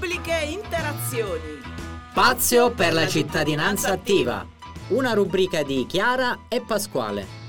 Pubbliche Interazioni. Spazio per la cittadinanza attiva. Una rubrica di Chiara e Pasquale.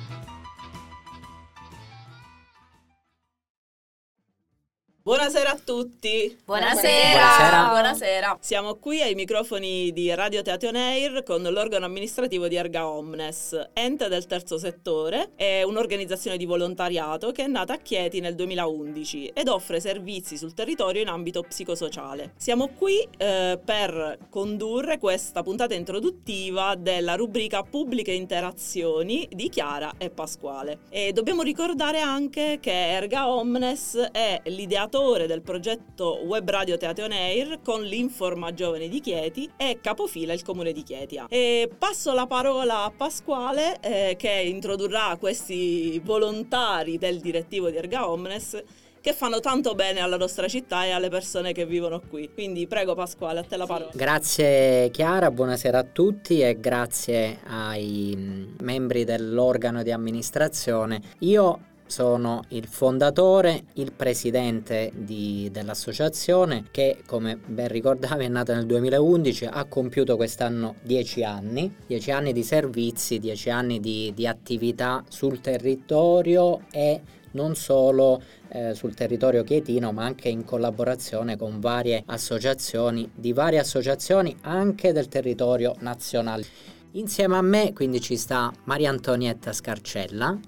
Buonasera a tutti. Buonasera. Buonasera. Buonasera. Siamo qui ai microfoni di Radio Teatro Air con l'organo amministrativo di Erga Omnes, ente del terzo settore, è un'organizzazione di volontariato che è nata a Chieti nel 2011 ed offre servizi sul territorio in ambito psicosociale. Siamo qui eh, per condurre questa puntata introduttiva della rubrica Pubbliche Interazioni di Chiara e Pasquale. E dobbiamo ricordare anche che Erga Omnes è l'ideatore del progetto Web Radio Teatro On Air con l'Informa Giovani di Chieti e capofila il comune di Chietia. E passo la parola a Pasquale eh, che introdurrà questi volontari del direttivo di Erga Omnes che fanno tanto bene alla nostra città e alle persone che vivono qui. Quindi prego Pasquale, a te la parola. Grazie Chiara, buonasera a tutti e grazie ai mm, membri dell'organo di amministrazione. Io sono il fondatore, il presidente di, dell'associazione che come ben ricordavi è nata nel 2011, ha compiuto quest'anno dieci anni, dieci anni di servizi, dieci anni di, di attività sul territorio e non solo eh, sul territorio chietino ma anche in collaborazione con varie associazioni, di varie associazioni anche del territorio nazionale. Insieme a me quindi ci sta Maria Antonietta Scarcella.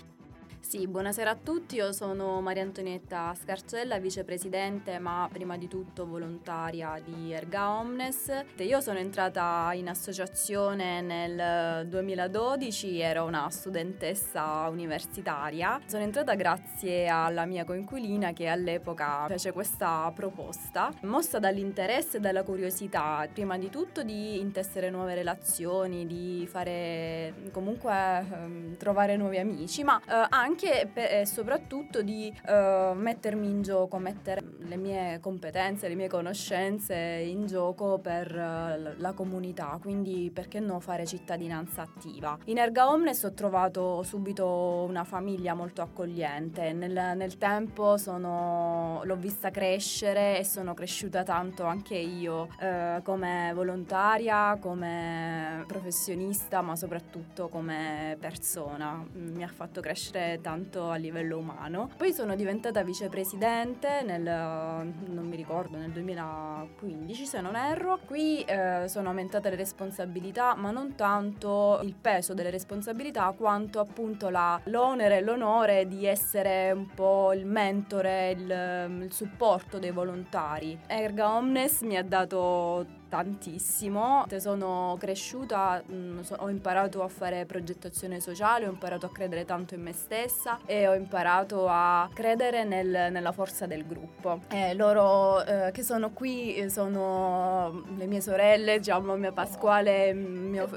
Sì, buonasera a tutti, io sono Maria Antonietta Scarcella, vicepresidente ma prima di tutto volontaria di Erga Omnes. Io sono entrata in associazione nel 2012, ero una studentessa universitaria. Sono entrata grazie alla mia coinquilina che all'epoca fece questa proposta, mossa dall'interesse e dalla curiosità, prima di tutto di intessere nuove relazioni, di fare comunque ehm, trovare nuovi amici, ma eh, anche anche e soprattutto di uh, mettermi in gioco, mettere le mie competenze, le mie conoscenze in gioco per uh, la comunità, quindi perché no fare cittadinanza attiva. In Erga Omnes ho trovato subito una famiglia molto accogliente, nel, nel tempo sono, l'ho vista crescere e sono cresciuta tanto anche io uh, come volontaria, come professionista, ma soprattutto come persona. Mi ha fatto crescere tanto tanto a livello umano. Poi sono diventata vicepresidente nel, non mi ricordo, nel 2015 se non erro. Qui eh, sono aumentate le responsabilità, ma non tanto il peso delle responsabilità quanto appunto la, l'onere e l'onore di essere un po' il mentore, il, il supporto dei volontari. Erga Omnes mi ha dato tantissimo. Sono cresciuta, mh, mm, so, ho imparato a fare progettazione sociale, ho imparato a credere tanto in me stessa e ho imparato a credere nel, nella forza del gruppo. E loro eh, che sono qui eh, sono le mie sorelle, diciamo mia Pasquale, mio,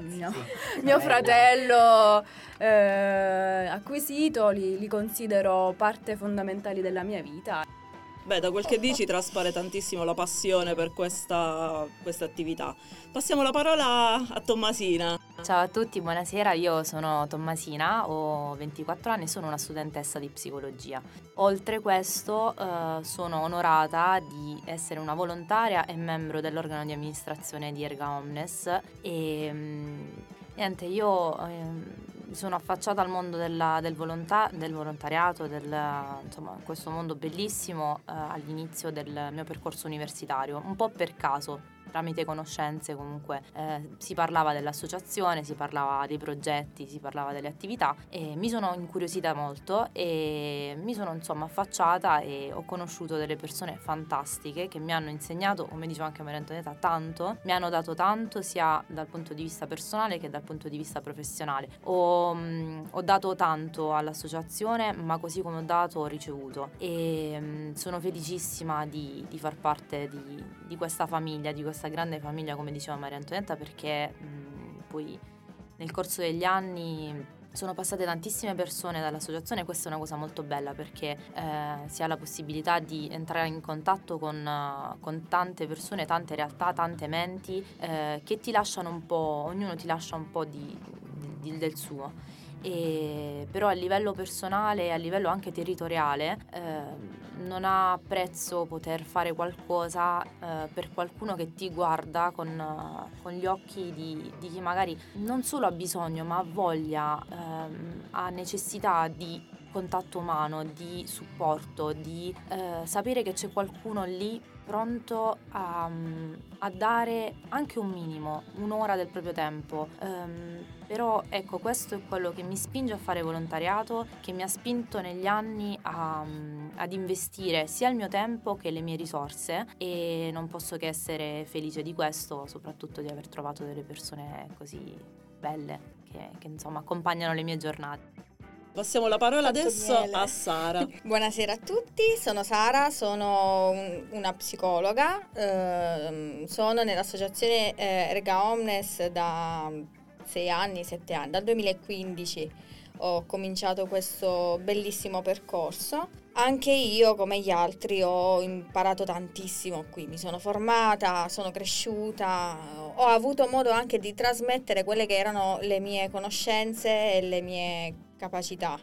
mio, mio fratello eh, acquisito, li, li considero parte fondamentali della mia vita. Beh, da quel che dici traspare tantissimo la passione per questa, questa, attività. Passiamo la parola a Tommasina. Ciao a tutti, buonasera. Io sono Tommasina, ho 24 anni e sono una studentessa di psicologia. Oltre questo, eh, sono onorata di essere una volontaria e membro dell'organo di amministrazione di Erga Omnes. E mm, niente, io. Eh, sono affacciata al mondo della, del, volonta- del, volontariato, del, insomma, questo mondo bellissimo eh, all'inizio del mio percorso universitario, un po' per caso tramite conoscenze comunque eh, si parlava dell'associazione, si parlava dei progetti, si parlava delle attività e mi sono incuriosita molto e mi sono insomma affacciata e ho conosciuto delle persone fantastiche che mi hanno insegnato, come diceva anche Maria Antonietta, tanto, mi hanno dato tanto sia dal punto di vista personale che dal punto di vista professionale. Ho, mh, mm, ho dato tanto all'associazione ma così come ho dato ho ricevuto e mh, mm, sono felicissima di, di far parte di, di questa famiglia, di questa questa grande famiglia, come diceva Maria Antonietta, perché mh, poi nel corso degli anni sono passate tantissime persone dall'associazione e questa è una cosa molto bella perché eh, si ha la possibilità di entrare in contatto con, con tante persone, tante realtà, tante menti eh, che ti lasciano un po', ognuno ti lascia un po' di, di, del suo. E, però a livello personale e a livello anche territoriale eh, non ha prezzo poter fare qualcosa eh, per qualcuno che ti guarda con, uh, con gli occhi di, di, chi magari non solo ha bisogno ma ha voglia, ehm, ha necessità di contatto umano, di supporto, di eh, sapere che c'è qualcuno lì pronto a, a, dare anche un minimo, un'ora del proprio tempo. Um, però ecco, questo è quello che mi spinge a fare volontariato, che mi ha spinto negli anni a, ad investire sia il mio tempo che le mie risorse e non posso che essere felice di questo, soprattutto di aver trovato delle persone così belle che, che insomma accompagnano le mie giornate. Passiamo la parola Fatto adesso miele. a Sara. Buonasera a tutti, sono Sara, sono un, una psicologa, eh, sono nell'associazione eh, Erga Omnes da 6 anni, 7 anni, dal 2015 ho cominciato questo bellissimo percorso. Anche io, come gli altri, ho imparato tantissimo qui, mi sono formata, sono cresciuta, ho avuto modo anche di trasmettere quelle che erano le mie conoscenze e le mie capacità.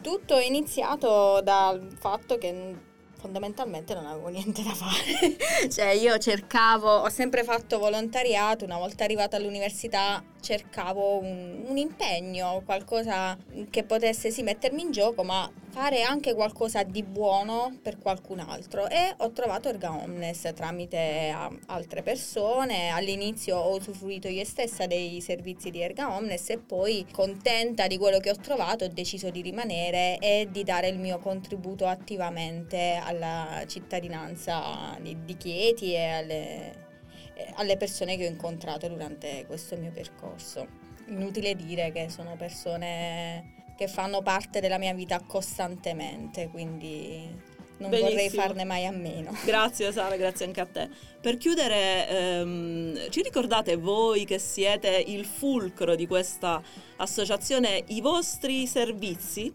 Tutto è iniziato dal fatto che fondamentalmente non avevo niente da fare. cioè io cercavo, ho sempre fatto volontariato, una volta arrivata all'università cercavo un, un impegno, qualcosa che potesse sì mettermi in gioco, ma fare anche qualcosa di buono per qualcun altro e ho trovato Erga Omnes tramite altre persone. All'inizio ho usufruito io stessa dei servizi di Erga Omnes e poi contenta di quello che ho trovato ho deciso di rimanere e di dare il mio contributo attivamente alla cittadinanza di, di Chieti e alle alle persone che ho incontrato durante questo mio percorso. Inutile dire che sono persone che fanno parte della mia vita costantemente, quindi non Benissimo. vorrei farne mai a meno. Grazie Sara, grazie anche a te. Per chiudere, ehm, ci ricordate voi che siete il fulcro di questa associazione, i vostri servizi?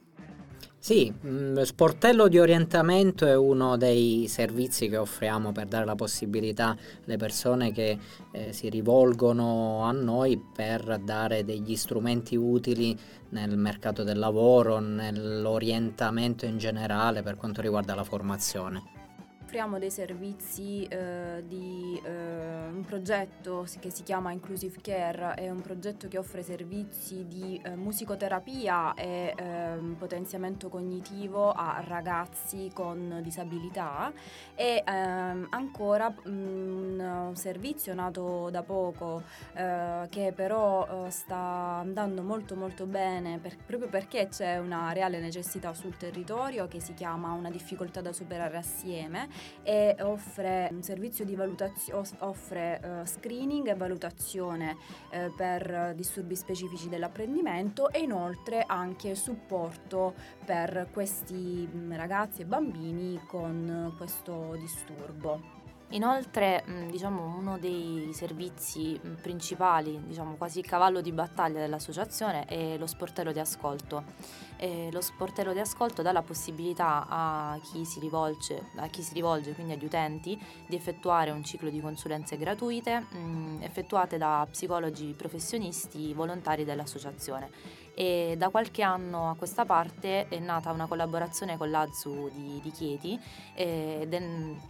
Sì, mm, Sportello di orientamento è uno dei servizi che offriamo per dare la possibilità alle persone che eh, si rivolgono a noi per dare degli strumenti utili nel mercato del lavoro, nell'orientamento in generale per quanto riguarda la formazione offriamo dei servizi eh, di eh, un progetto che si chiama Inclusive Care, è un progetto che offre servizi di eh, musicoterapia e ehm, potenziamento cognitivo a ragazzi con disabilità e ehm, ancora un servizio nato da poco eh, che però eh, sta andando molto molto bene per, proprio perché c'è una reale necessità sul territorio che si chiama una difficoltà da superare assieme e offre un servizio di valutazione, offre uh, screening e valutazione uh, per disturbi specifici dell'apprendimento e inoltre anche supporto per questi mm, ragazzi e bambini con questo disturbo. Inoltre, diciamo, uno dei servizi principali, diciamo, quasi il cavallo di battaglia dell'associazione è lo sportello di ascolto. E lo sportello di ascolto dà la possibilità a chi, si rivolge, a chi si rivolge, quindi agli utenti, di effettuare un ciclo di consulenze gratuite mh, effettuate da psicologi professionisti volontari dell'associazione e da qualche anno a questa parte è nata una collaborazione con l'AZU di, di Chieti ed è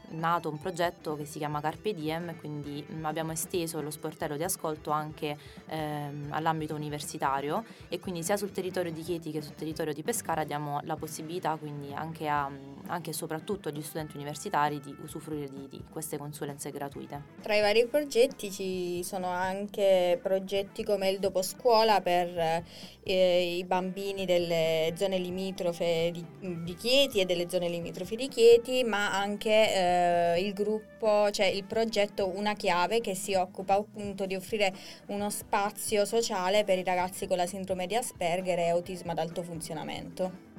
nato un progetto che si chiama Carpe Diem, quindi abbiamo esteso lo sportello di ascolto anche ehm, all'ambito universitario e quindi sia sul territorio di Chieti che sul territorio di Pescara diamo la possibilità quindi anche, a, anche e soprattutto agli studenti universitari di usufruire di, di queste consulenze gratuite. Tra i vari progetti ci sono anche progetti come il dopo scuola per eh, i bambini delle zone limitrofe di, di, Chieti e delle zone limitrofe di Chieti, ma anche eh, il gruppo, cioè il progetto Una Chiave che si occupa appunto di offrire uno spazio sociale per i ragazzi con la sindrome di Asperger e autismo ad alto funzionamento.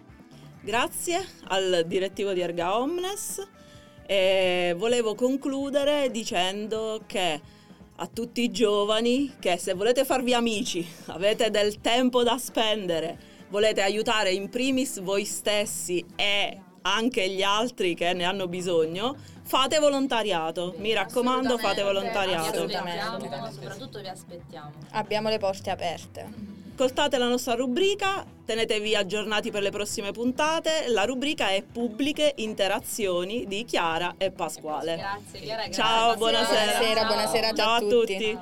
Grazie al direttivo di Erga Omnes e volevo concludere dicendo che a tutti i giovani che se volete farvi amici, avete del tempo da spendere, volete aiutare in primis voi stessi e anche gli altri che ne hanno bisogno, fate volontariato. Mi raccomando, fate volontariato. Assolutamente. Soprattutto vi aspettiamo. Abbiamo le porte aperte. Ascoltate la nostra rubrica, tenetevi aggiornati per le prossime puntate. La rubrica è Pubbliche Interazioni di Chiara e Pasquale. Grazie, Chiara, Ciao, buonasera. Buonasera, buonasera Ciao a tutti. tutti.